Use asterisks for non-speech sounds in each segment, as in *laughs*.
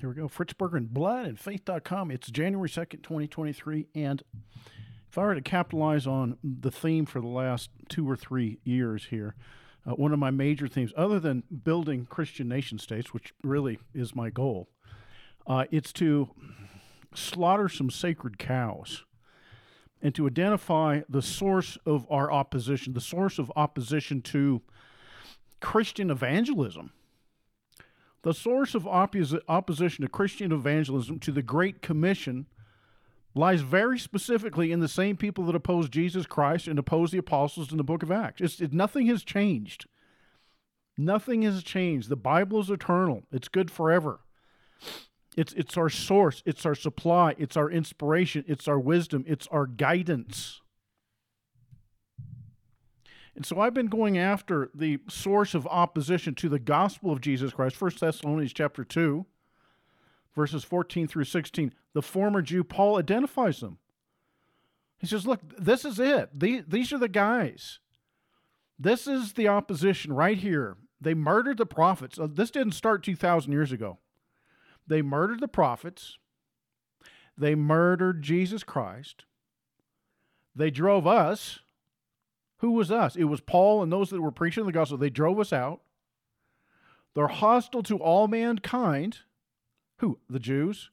Here we go. Fritz Berggren and Blood and Faith.com. It's January 2nd, 2023. And if I were to capitalize on the theme for the last two or three years here, uh, one of my major themes, other than building Christian nation states, which really is my goal, uh, it's to slaughter some sacred cows and to identify the source of our opposition, the source of opposition to Christian evangelism the source of oppos- opposition to Christian evangelism to the Great Commission lies very specifically in the same people that oppose Jesus Christ and oppose the apostles in the book of Acts. It's, it, nothing has changed. Nothing has changed. The Bible is eternal, it's good forever. It's, it's our source, it's our supply, it's our inspiration, it's our wisdom, it's our guidance. And so I've been going after the source of opposition to the gospel of Jesus Christ. 1 Thessalonians chapter 2, verses 14 through 16. The former Jew, Paul identifies them. He says, Look, this is it. These are the guys. This is the opposition right here. They murdered the prophets. Uh, this didn't start 2,000 years ago. They murdered the prophets. They murdered Jesus Christ. They drove us who was us? It was Paul and those that were preaching the gospel. They drove us out. They're hostile to all mankind. Who? The Jews.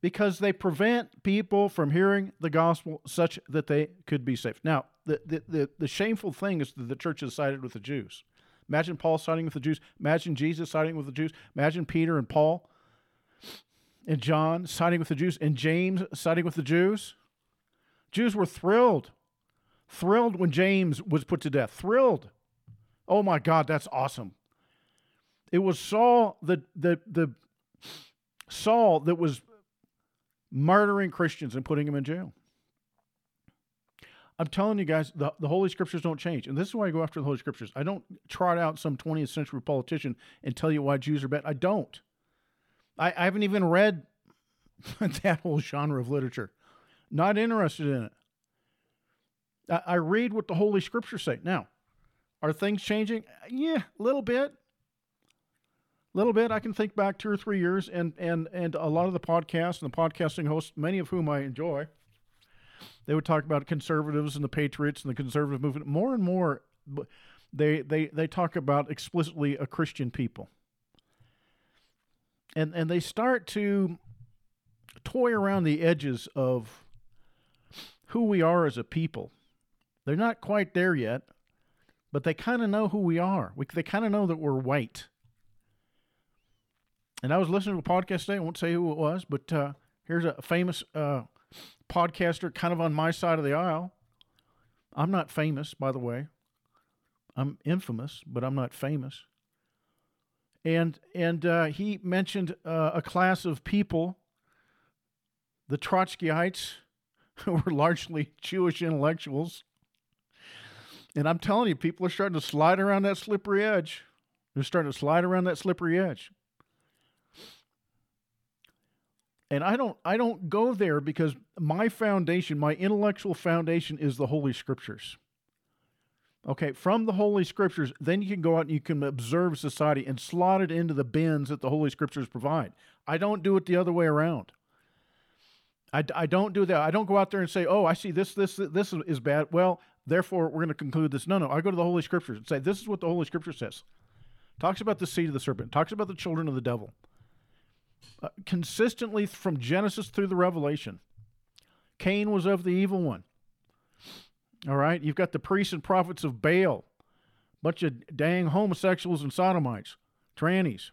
Because they prevent people from hearing the gospel such that they could be saved. Now, the, the, the, the shameful thing is that the church has sided with the Jews. Imagine Paul siding with the Jews. Imagine Jesus siding with the Jews. Imagine Peter and Paul and John siding with the Jews and James siding with the Jews. Jews were thrilled Thrilled when James was put to death. Thrilled. Oh my God, that's awesome. It was Saul the the the Saul that was murdering Christians and putting them in jail. I'm telling you guys, the, the Holy Scriptures don't change. And this is why I go after the Holy Scriptures. I don't trot out some 20th century politician and tell you why Jews are bad. I don't. I, I haven't even read *laughs* that whole genre of literature. Not interested in it. I read what the Holy Scriptures say. Now, are things changing? Yeah, a little bit. A little bit. I can think back two or three years, and and and a lot of the podcasts and the podcasting hosts, many of whom I enjoy, they would talk about conservatives and the patriots and the conservative movement. More and more, they they they talk about explicitly a Christian people, and and they start to toy around the edges of who we are as a people they're not quite there yet, but they kind of know who we are. We, they kind of know that we're white. And I was listening to a podcast today. I won't say who it was, but uh, here's a famous uh, podcaster kind of on my side of the aisle. I'm not famous, by the way. I'm infamous, but I'm not famous. And and uh, he mentioned uh, a class of people, the Trotskyites, *laughs* who were largely Jewish intellectuals, and I'm telling you, people are starting to slide around that slippery edge. They're starting to slide around that slippery edge. And I don't I don't go there because my foundation, my intellectual foundation is the Holy Scriptures. Okay, from the Holy Scriptures, then you can go out and you can observe society and slot it into the bins that the Holy Scriptures provide. I don't do it the other way around. I, I don't do that. I don't go out there and say, oh, I see this, this, this is bad. Well, therefore, we're going to conclude this. No, no. I go to the Holy Scriptures and say, this is what the Holy Scripture says. Talks about the seed of the serpent, talks about the children of the devil. Uh, consistently from Genesis through the Revelation, Cain was of the evil one. All right. You've got the priests and prophets of Baal, bunch of dang homosexuals and sodomites, trannies.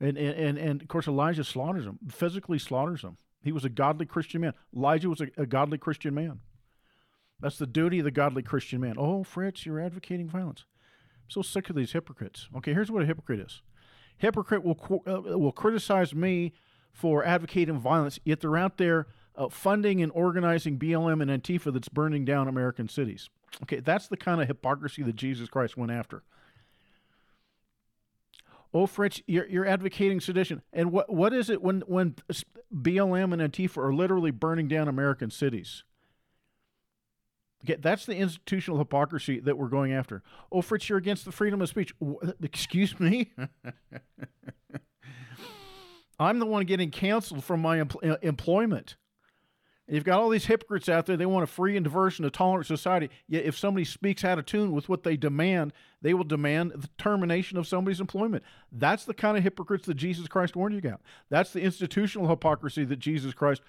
And, and, and, and of course, Elijah slaughters them, physically slaughters them. He was a godly Christian man. Elijah was a, a godly Christian man. That's the duty of the godly Christian man. Oh, Fritz, you're advocating violence. I'm so sick of these hypocrites. Okay, here's what a hypocrite is. Hypocrite will uh, will criticize me for advocating violence, yet they're out there uh, funding and organizing BLM and Antifa that's burning down American cities. Okay, that's the kind of hypocrisy that Jesus Christ went after. Oh, Fritz, you're, you're advocating sedition. And what what is it when when BLM and Antifa are literally burning down American cities? Okay, that's the institutional hypocrisy that we're going after. Oh, Fritz, you're against the freedom of speech. Excuse me. *laughs* I'm the one getting canceled from my empl- employment. You've got all these hypocrites out there. They want a free and diverse and a tolerant society. Yet, if somebody speaks out of tune with what they demand, they will demand the termination of somebody's employment. That's the kind of hypocrites that Jesus Christ warned you about. That's the institutional hypocrisy that Jesus Christ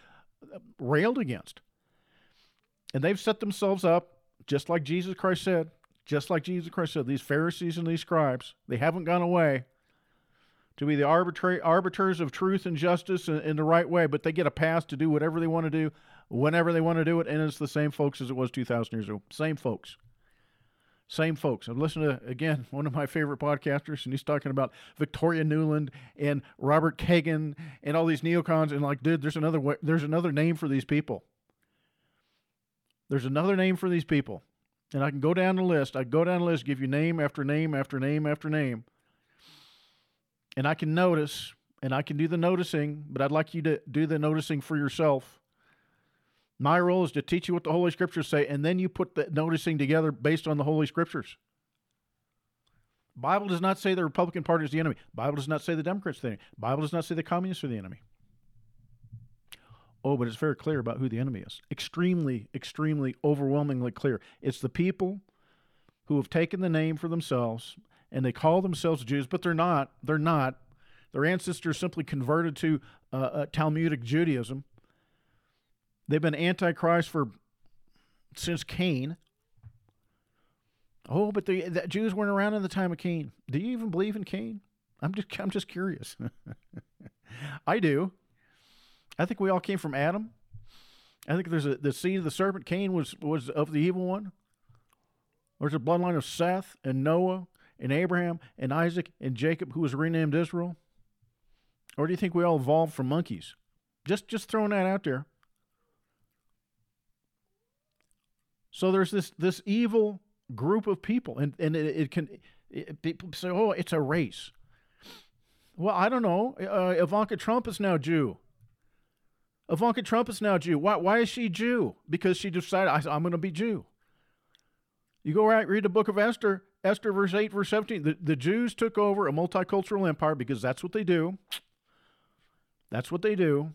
uh, railed against. And they've set themselves up, just like Jesus Christ said, just like Jesus Christ said, these Pharisees and these scribes, they haven't gone away to be the arbitrary arbiters of truth and justice in, in, the right way, but they get a pass to do whatever they want to do whenever they want to do it, and it's the same folks as it was 2,000 years ago. Same folks. Same folks. I've listened to, again, *laughs* one of my favorite podcasters, and he's talking about Victoria Nuland and Robert Kagan and all these neocons, and like, dude, there's another way, there's another name for these people. There's another name for these people. And I can go down the list. I go down the list, give you name after name after name after name and I can notice and I can do the noticing, but I'd like you to do the noticing for yourself. My role is to teach you what the Holy Scriptures say, and then you put the noticing together based on the Holy Scriptures. Bible does not say the Republican Party is the enemy. Bible does not say the Democrats are the enemy. Bible does not say the communists are the enemy. Oh, but it's very clear about who the enemy is. Extremely, extremely, overwhelmingly clear. It's the people who have taken the name for themselves and they call themselves Jews, but they're not. They're not. Their ancestors simply converted to uh, uh, Talmudic Judaism. They've been antichrist for since Cain. Oh, but the, the Jews weren't around in the time of Cain. Do you even believe in Cain? I'm just I'm just curious. *laughs* I do. I think we all came from Adam. I think there's a the seed of the serpent. Cain was was of the evil one. There's a bloodline of Seth and Noah and Abraham and Isaac and Jacob, who was renamed Israel? Or do you think we all evolved from monkeys? Just just throwing that out there. So there's this this evil group of people, and and it, it can it, people say, oh, it's a race. Well, I don't know. Uh, Ivanka Trump is now Jew. Ivanka Trump is now Jew. Why why is she Jew? Because she decided I, I'm going to be Jew. You go right read the book of Esther. Esther, verse 8, verse 17. The, the Jews took over a multicultural empire because that's what they do. That's what they do.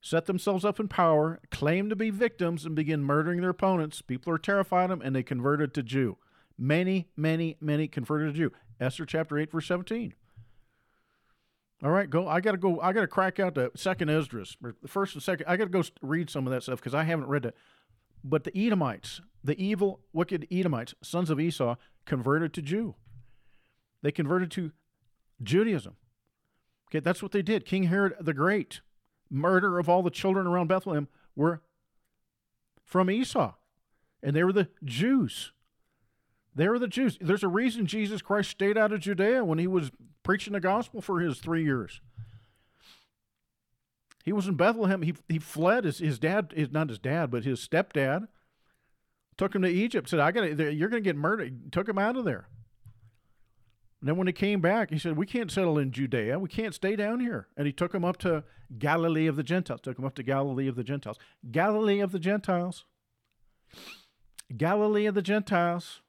Set themselves up in power, claim to be victims, and begin murdering their opponents. People are terrified of them, and they converted to Jew. Many, many, many converted to Jew. Esther chapter 8, verse 17. All right, go. I gotta go. I gotta crack out the second Esdras, or the first and second. I gotta go read some of that stuff because I haven't read it. But the Edomites, the evil, wicked Edomites, sons of Esau, converted to Jew. They converted to Judaism. Okay, that's what they did. King Herod the Great, murder of all the children around Bethlehem, were from Esau, and they were the Jews. They were the Jews. There's a reason Jesus Christ stayed out of Judea when he was preaching the gospel for his three years. He was in Bethlehem. He, he fled. His, his dad, his, not his dad, but his stepdad, took him to Egypt. Said, "I got you're going to get murdered." Took him out of there. And then when he came back, he said, "We can't settle in Judea. We can't stay down here." And he took him up to Galilee of the Gentiles. Took him up to Galilee of the Gentiles. Galilee of the Gentiles. Galilee of the Gentiles.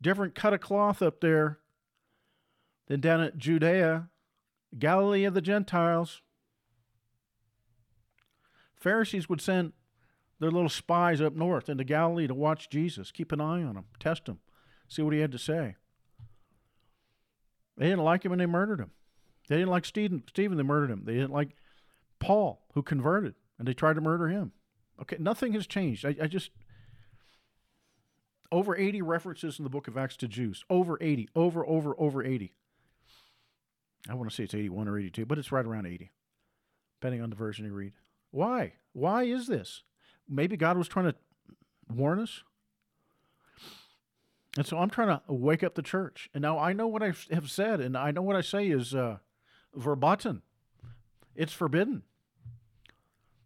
Different cut of cloth up there than down at Judea. Galilee of the Gentiles. Pharisees would send their little spies up north into Galilee to watch Jesus, keep an eye on him, test him, see what he had to say. They didn't like him and they murdered him. They didn't like Stephen, Stephen, they murdered him. They didn't like Paul, who converted, and they tried to murder him. Okay, nothing has changed. I, I just over 80 references in the book of Acts to Jews. Over 80. Over, over, over 80. I want to say it's 81 or 82, but it's right around 80, depending on the version you read. Why? Why is this? Maybe God was trying to warn us. And so I'm trying to wake up the church. And now I know what I have said, and I know what I say is uh, verboten. It's forbidden.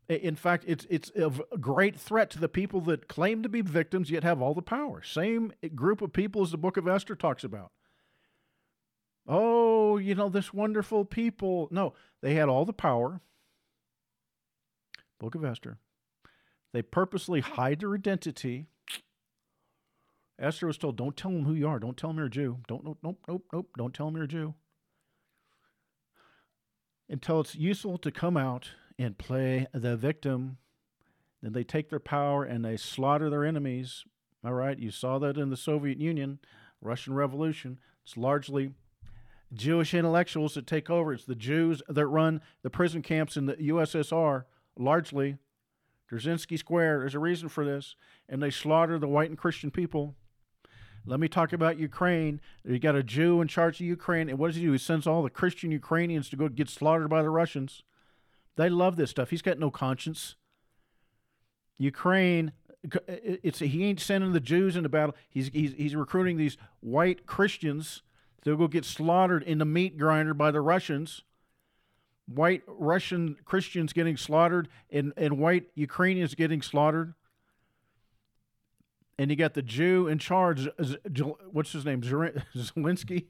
In fact, it's it's a great threat to the people that claim to be victims yet have all the power. Same group of people as the book of Esther talks about. Oh, you know, this wonderful people. No, they had all the power. Book of Esther. They purposely hide their identity. Esther was told, "Don't tell them who you are. Don't tell them you're a Jew. Don't nope nope nope nope. Don't tell them you're a Jew." until it's useful to come out and play the victim. Then they take their power and they slaughter their enemies. All right, you saw that in the Soviet Union, Russian Revolution. It's largely Jewish intellectuals that take over. It's the Jews that run the prison camps in the USSR, largely. Dzerzhinsky Square, there's a reason for this. And they slaughter the white and Christian people. Let me talk about Ukraine. You got a Jew in charge of Ukraine, and what does he do? He sends all the Christian Ukrainians to go get slaughtered by the Russians. They love this stuff. He's got no conscience. Ukraine, it's he ain't sending the Jews into battle. He's he's he's recruiting these white Christians to go get slaughtered in the meat grinder by the Russians. White Russian Christians getting slaughtered and, and white Ukrainians getting slaughtered and you got the Jew in charge. What's his name? *laughs* Zelensky,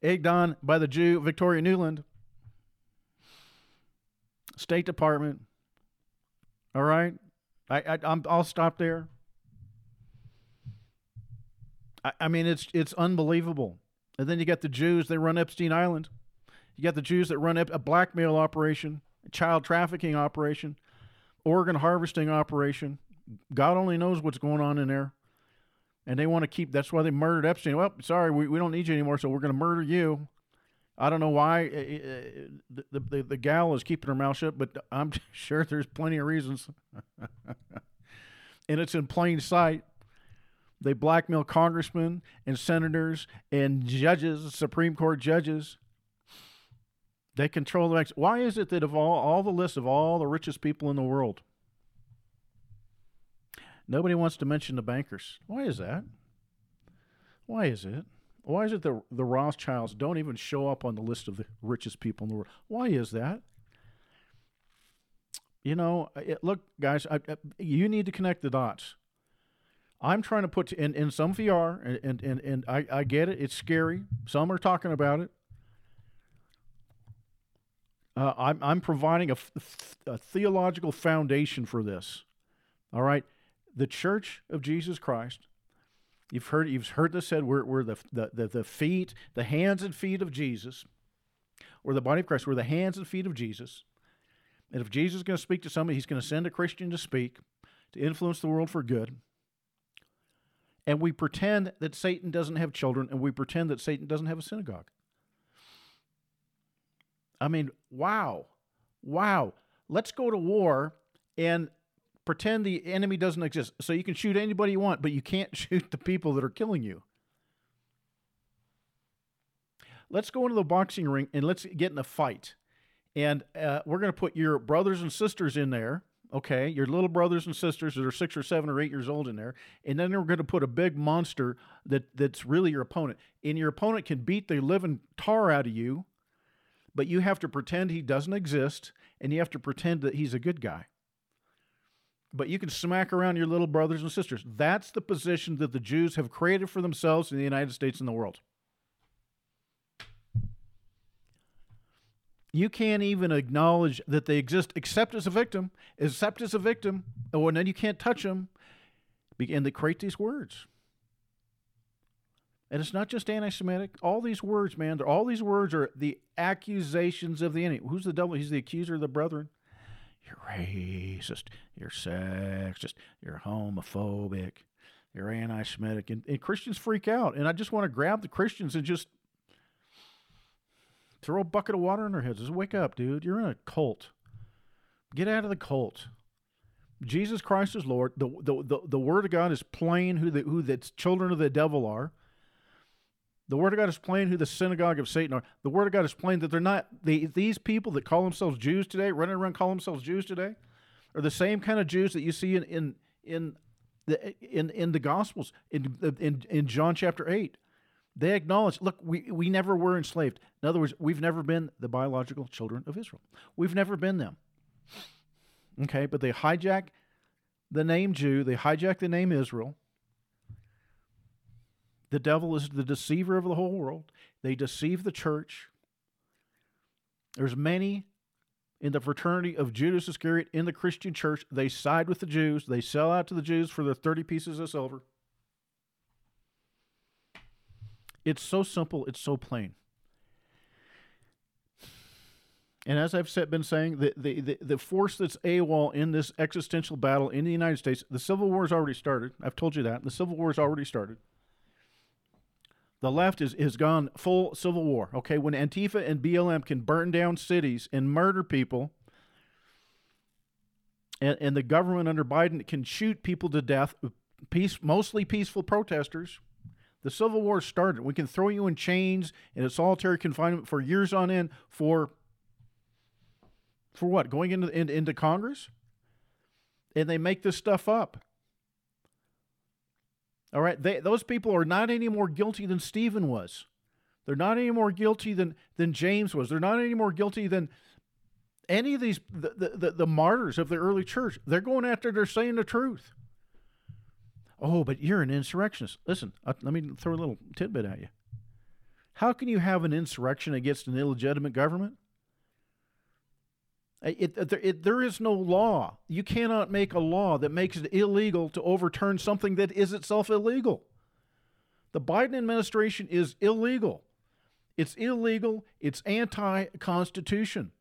egged on by the Jew Victoria Nuland, State Department. All right, I, I I'm, I'll stop there. I, I mean, it's it's unbelievable. And then you got the Jews. They run Epstein Island. You got the Jews that run a blackmail operation, a child trafficking operation, organ harvesting operation. God only knows what's going on in there. And they want to keep, that's why they murdered Epstein. Well, sorry, we, we don't need you anymore, so we're going to murder you. I don't know why uh, the, the, the gal is keeping her mouth shut, but I'm *laughs* sure there's plenty of reasons. *laughs* and it's in plain sight. They blackmail congressmen and senators and judges, Supreme Court judges. They control the. Banks. Why is it that of all, all the lists of all the richest people in the world, Nobody wants to mention the bankers. Why is that? Why is it? Why is it the the Rothschilds don't even show up on the list of the richest people in the world? Why is that? You know, it, look, guys, I, I, you need to connect the dots. I'm trying to put in in some VR, and and and, and I, I get it. It's scary. Some are talking about it. Uh, I'm I'm providing a, a theological foundation for this. All right, the church of Jesus Christ, you've heard you've heard this said, we're, we're the, the, the, feet, the hands and feet of Jesus. We're the body of Christ. We're the hands and feet of Jesus. And if Jesus is going to speak to somebody, he's going to send a Christian to speak, to influence the world for good. And we pretend that Satan doesn't have children, and we pretend that Satan doesn't have a synagogue. I mean, wow. Wow. Let's go to war and pretend the enemy doesn't exist. So you can shoot anybody you want, but you can't *laughs* shoot the people that are killing you. Let's go into the boxing ring and let's get in a fight. And uh, we're going to put your brothers and sisters in there, okay? Your little brothers and sisters that are six or seven or eight years old in there. And then we're going to put a big monster that, that's really your opponent. And your opponent can beat the living tar out of you, but you have to pretend he doesn't exist and you have to pretend that he's a good guy but you can smack around your little brothers and sisters. That's the position that the Jews have created for themselves in the United States and the world. You can't even acknowledge that they exist except as a victim, except as a victim, and then you can't touch them. And they create these words. And it's not just anti Semitic. All these words, man, all these words are the accusations of the enemy. Who's the devil? He's the accuser of the brethren you're racist, you're sexist, you're homophobic, you're anti Semitic. And, and Christians freak out. And I just want to grab the Christians and just throw a bucket of water in their heads. Just wake up, dude. You're in a cult. Get out of the cult. Jesus Christ is Lord. The, the, the, the Word of God is plain who the, who the children of the devil are. The Word of God is plain who the synagogue of Satan are. The Word of God is plain that they're not, they, these people that call themselves Jews today, running around calling themselves Jews today, are the same kind of Jews that you see in, in, in, the, in, in the Gospels, in, in, in John chapter 8. They acknowledge, look, we, we never were enslaved. In other words, we've never been the biological children of Israel. We've never been them. Okay, but they hijack the name Jew, they hijack the name Israel, the devil is the deceiver of the whole world. They deceive the church. There's many in the fraternity of Judas Iscariot in the Christian church. They side with the Jews. They sell out to the Jews for their 30 pieces of silver. It's so simple, it's so plain. And as I've said, been saying, the, the, the, the force that's AWOL in this existential battle in the United States, the Civil War has already started. I've told you that. The Civil War has already started. The left is, has gone full Civil War. Okay, when Antifa and BLM can burn down cities and murder people, and, and the government under Biden can shoot people to death, peace, mostly peaceful protesters, the Civil War started. We can throw you in chains and a solitary confinement for years on end for for what? Going into in, into Congress? And they make this stuff up. All right, they, those people are not any more guilty than Stephen was. They're not any more guilty than than James was. They're not any more guilty than any of these the, the, the martyrs of the early church. They're going after they're saying the truth. Oh, but you're an insurrectionist. Listen, uh, let me throw a little tidbit at you. How can you have an insurrection against an illegitimate government? It, it, it, there is no law. You cannot make a law that makes it illegal to overturn something that is itself illegal. The Biden administration is illegal. It's illegal. It's anti Constitution.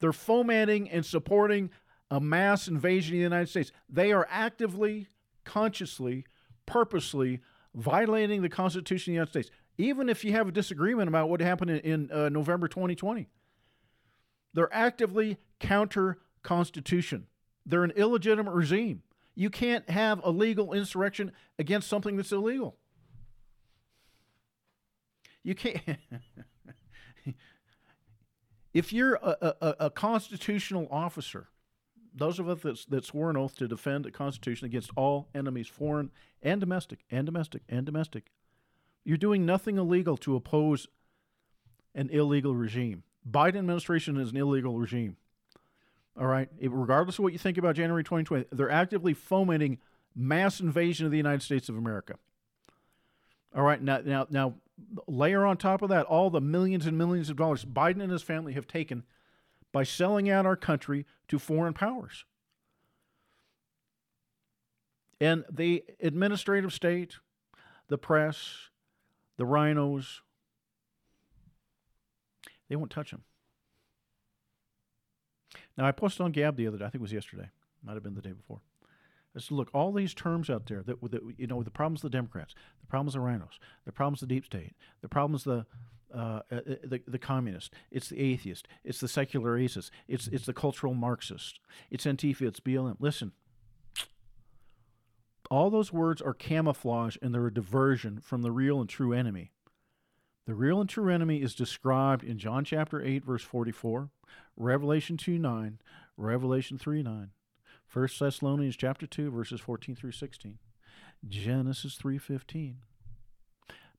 They're fomenting and supporting a mass invasion of the United States. They are actively consciously, purposely violating the Constitution of the United States, even if you have a disagreement about what happened in, in uh, November 2020. They're actively counter Constitution. They're an illegitimate regime. You can't have a legal insurrection against something that's illegal. You can't. *laughs* if you're a, a, a constitutional officer those of us that, that swore an oath to defend the Constitution against all enemies, foreign and domestic, and domestic, and domestic, you're doing nothing illegal to oppose an illegal regime. Biden administration is an illegal regime. All right, it, regardless of what you think about January 2020, they're actively fomenting mass invasion of the United States of America. All right, now, now, now, layer on top of that all the millions and millions of dollars Biden and his family have taken by selling out our country to foreign powers. And the administrative state, the press, the RINOs, they won't touch them. Now, I posted on Gab the other day, I think it was yesterday, might have been the day before. I said, look, all these terms out there that, that you know, the problems of the Democrats, the problems of the RINOs, the problems of the deep state, the problems of the uh, uh, the, the communist, it's the atheist, it's the secular atheist, it's, it's the cultural Marxist, it's Antifa, it's BLM. Listen, all those words are camouflage and they're a diversion from the real and true enemy. The real and true enemy is described in John chapter 8, verse 44, Revelation 2 9, Revelation 3 9, 1 Thessalonians chapter 2, verses 14 through 16, Genesis 3 15,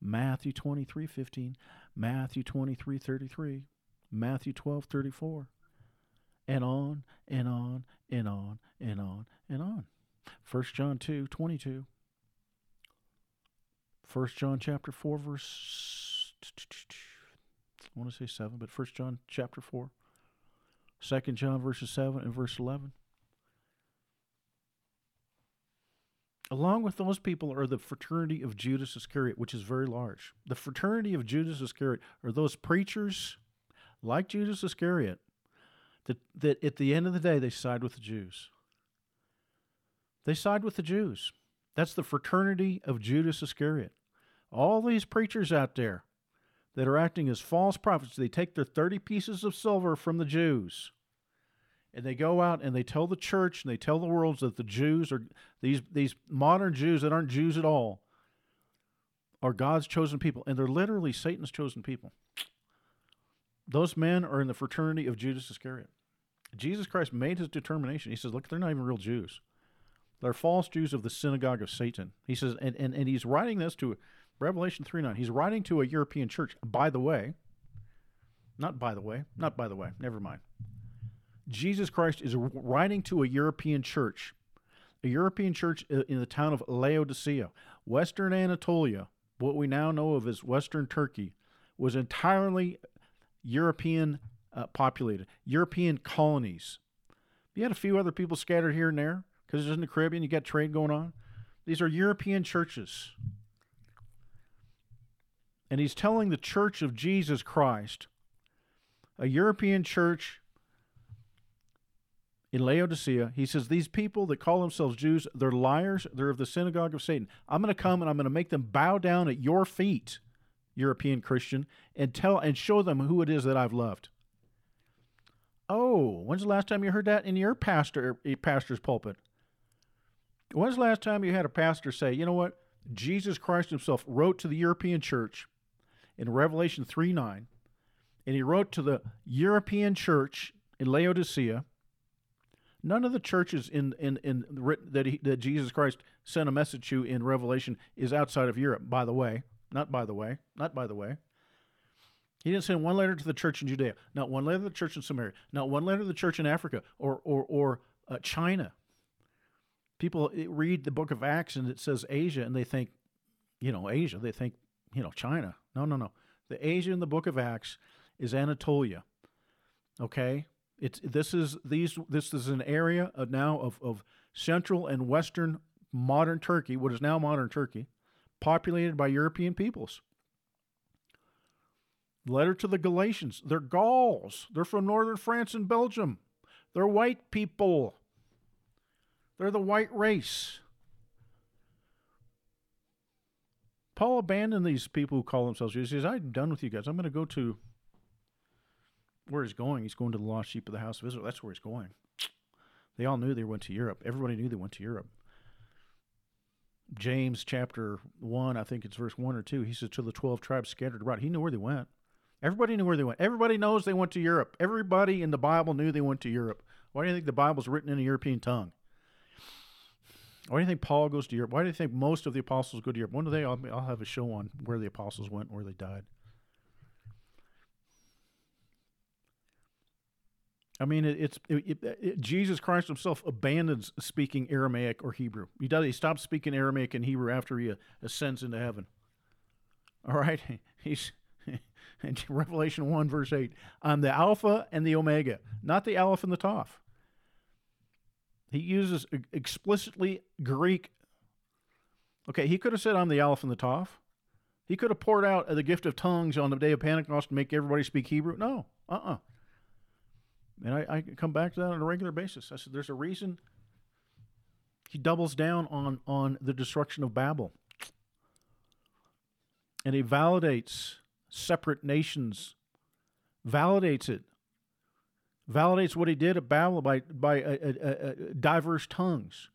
Matthew 23 15, Matthew 23 33, Matthew 12 34, and on and on and on and on and on. 1 John 2 22. 1 John chapter 4 verse I want to say 7, but 1 John chapter 4. 2 John verses 7 and verse 11. Along with those people are the fraternity of Judas Iscariot, which is very large. The fraternity of Judas Iscariot are those preachers like Judas Iscariot that, that at the end of the day they side with the Jews. They side with the Jews. That's the fraternity of Judas Iscariot. All these preachers out there that are acting as false prophets, they take their 30 pieces of silver from the Jews and they go out and they tell the church and they tell the world that the Jews are these these modern Jews that aren't Jews at all are God's chosen people, and they're literally Satan's chosen people. Those men are in the fraternity of Judas Iscariot. Jesus Christ made his determination. He says, Look, they're not even real Jews. They're false Jews of the synagogue of Satan. He says, and, and, and he's writing this to Revelation 3 9. He's writing to a European church. By the way, not by the way, not by the way, never mind. Jesus Christ is writing to a European church, a European church in the town of Laodicea. Western Anatolia, what we now know of as Western Turkey, was entirely European uh, populated, European colonies. You had a few other people scattered here and there because it's in the Caribbean, you got trade going on. These are European churches. And he's telling the church of Jesus Christ a European church in Laodicea. He says, These people that call themselves Jews, they're liars. They're of the synagogue of Satan. I'm going to come and I'm going to make them bow down at your feet, European Christian, and tell and show them who it is that I've loved. Oh, when's the last time you heard that in your pastor eh, pastor's pulpit? When's the last time you had a pastor say, you know what? Jesus Christ himself wrote to the European church in Revelation 3 9, and he wrote to the European church in Laodicea. None of the churches in, in, in that, he, that Jesus Christ sent a message to in Revelation is outside of Europe, by the way. Not by the way. Not by the way. He didn't send one letter to the church in Judea, not one letter to the church in Samaria, not one letter to the church in Africa or, or, or uh, China. People read the book of Acts and it says Asia and they think, you know, Asia. They think, you know, China. No, no, no. The Asia in the book of Acts is Anatolia. Okay? It's this is these this is an area of now of, of central and western modern Turkey, what is now modern Turkey, populated by European peoples. Letter to the Galatians. They're Gauls. They're from northern France and Belgium. They're white people. They're the white race. Paul abandoned these people who call themselves Jews. He says, I'm done with you guys. I'm going to go to where he's going. He's going to the lost sheep of the house of Israel. That's where he's going. They all knew they went to Europe. Everybody knew they went to Europe. James chapter 1, I think it's verse 1 or 2, he says, To the 12 tribes scattered abroad. He knew where they went. Everybody knew where they went. Everybody knows they went to Europe. Everybody in the Bible knew they went to Europe. Why do you think the Bible's written in a European tongue? Why do you think Paul goes to Europe? Why do you think most of the apostles go to Europe? One day I'll, I'll have a show on where the apostles went, where they died. I mean, it, it's it, it, Jesus Christ Himself abandons speaking Aramaic or Hebrew. He does. He stops speaking Aramaic and Hebrew after he ascends into heaven. All right, *laughs* he's *laughs* in Revelation 1, verse 8. I'm the Alpha and the Omega, not the Aleph and the Toph. He uses explicitly Greek. Okay, he could have said, I'm the Aleph and the Toph. He could have poured out the gift of tongues on the day of Pentecost to make everybody speak Hebrew. No, uh uh-uh. uh And I, I come back to that on a regular basis. I said, there's a reason he doubles down on, on the destruction of Babel. And he validates separate nations, validates it, validates what he did at Babel by, by diverse tongues.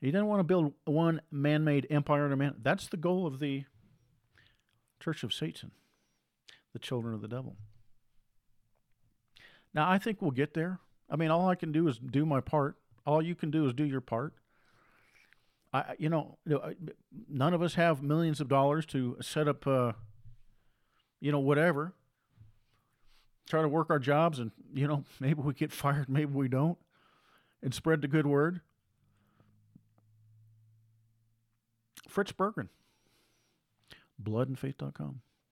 He didn't want to build one man made empire man. That's the goal of the church of Satan, the children of the devil. Now, I think we'll get there. I mean, all I can do is do my part. All you can do is do your part. I, you know, none of us have millions of dollars to set up, uh, you know, whatever. Try to work our jobs, and you know, *laughs* maybe we get fired, maybe we don't, and spread the good word. Fritz Berggren, bloodandfaith.com.